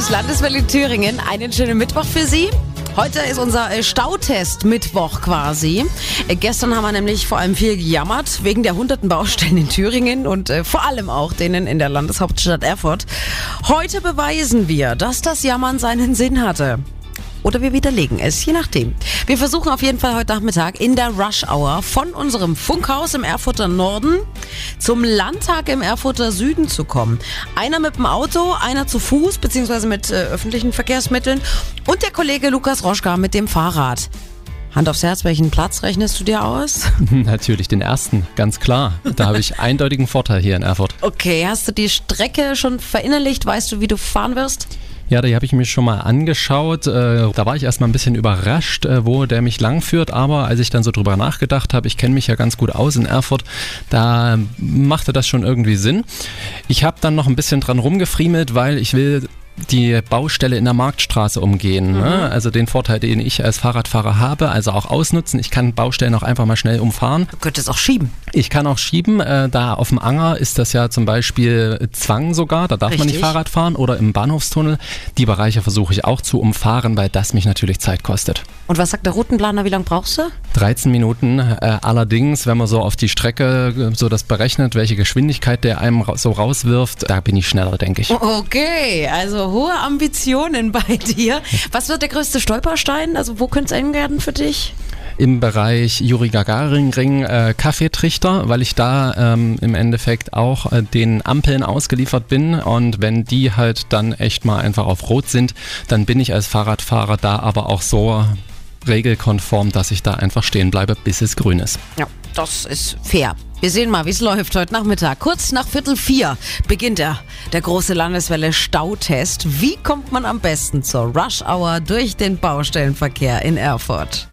ist Landeswelle Thüringen. Einen schönen Mittwoch für Sie. Heute ist unser äh, Stautest Mittwoch quasi. Äh, gestern haben wir nämlich vor allem viel gejammert wegen der hunderten Baustellen in Thüringen und äh, vor allem auch denen in der Landeshauptstadt Erfurt. Heute beweisen wir, dass das Jammern seinen Sinn hatte. Oder wir widerlegen es, je nachdem. Wir versuchen auf jeden Fall heute Nachmittag in der Rush Hour von unserem Funkhaus im Erfurter Norden zum Landtag im Erfurter Süden zu kommen. Einer mit dem Auto, einer zu Fuß beziehungsweise mit äh, öffentlichen Verkehrsmitteln und der Kollege Lukas Roschka mit dem Fahrrad. Hand aufs Herz, welchen Platz rechnest du dir aus? Natürlich den ersten, ganz klar. Da habe ich eindeutigen Vorteil hier in Erfurt. Okay, hast du die Strecke schon verinnerlicht? Weißt du, wie du fahren wirst? Ja, die habe ich mir schon mal angeschaut. Äh, da war ich erstmal ein bisschen überrascht, äh, wo der mich langführt. Aber als ich dann so drüber nachgedacht habe, ich kenne mich ja ganz gut aus in Erfurt, da machte das schon irgendwie Sinn. Ich habe dann noch ein bisschen dran rumgefriemelt, weil ich will die Baustelle in der Marktstraße umgehen. Ne? Mhm. Ne? Also den Vorteil, den ich als Fahrradfahrer habe, also auch ausnutzen. Ich kann Baustellen auch einfach mal schnell umfahren. Du könntest auch schieben. Ich kann auch schieben. Äh, da auf dem Anger ist das ja zum Beispiel Zwang sogar. Da darf Richtig. man nicht Fahrrad fahren oder im Bahnhofstunnel. Die Bereiche versuche ich auch zu umfahren, weil das mich natürlich Zeit kostet. Und was sagt der Routenplaner? Wie lange brauchst du? 13 Minuten. Äh, allerdings, wenn man so auf die Strecke so das berechnet, welche Geschwindigkeit der einem so rauswirft, da bin ich schneller, denke ich. Okay, also hohe Ambitionen bei dir. Was wird der größte Stolperstein? Also wo könnte es werden für dich? im Bereich Juri Gagarin Ring äh, Kaffeetrichter, weil ich da ähm, im Endeffekt auch äh, den Ampeln ausgeliefert bin und wenn die halt dann echt mal einfach auf Rot sind, dann bin ich als Fahrradfahrer da aber auch so regelkonform, dass ich da einfach stehen bleibe, bis es grün ist. Ja, das ist fair. Wir sehen mal, wie es läuft heute Nachmittag. Kurz nach Viertel vier beginnt er, der große Landeswelle Stautest. Wie kommt man am besten zur Rush Hour durch den Baustellenverkehr in Erfurt?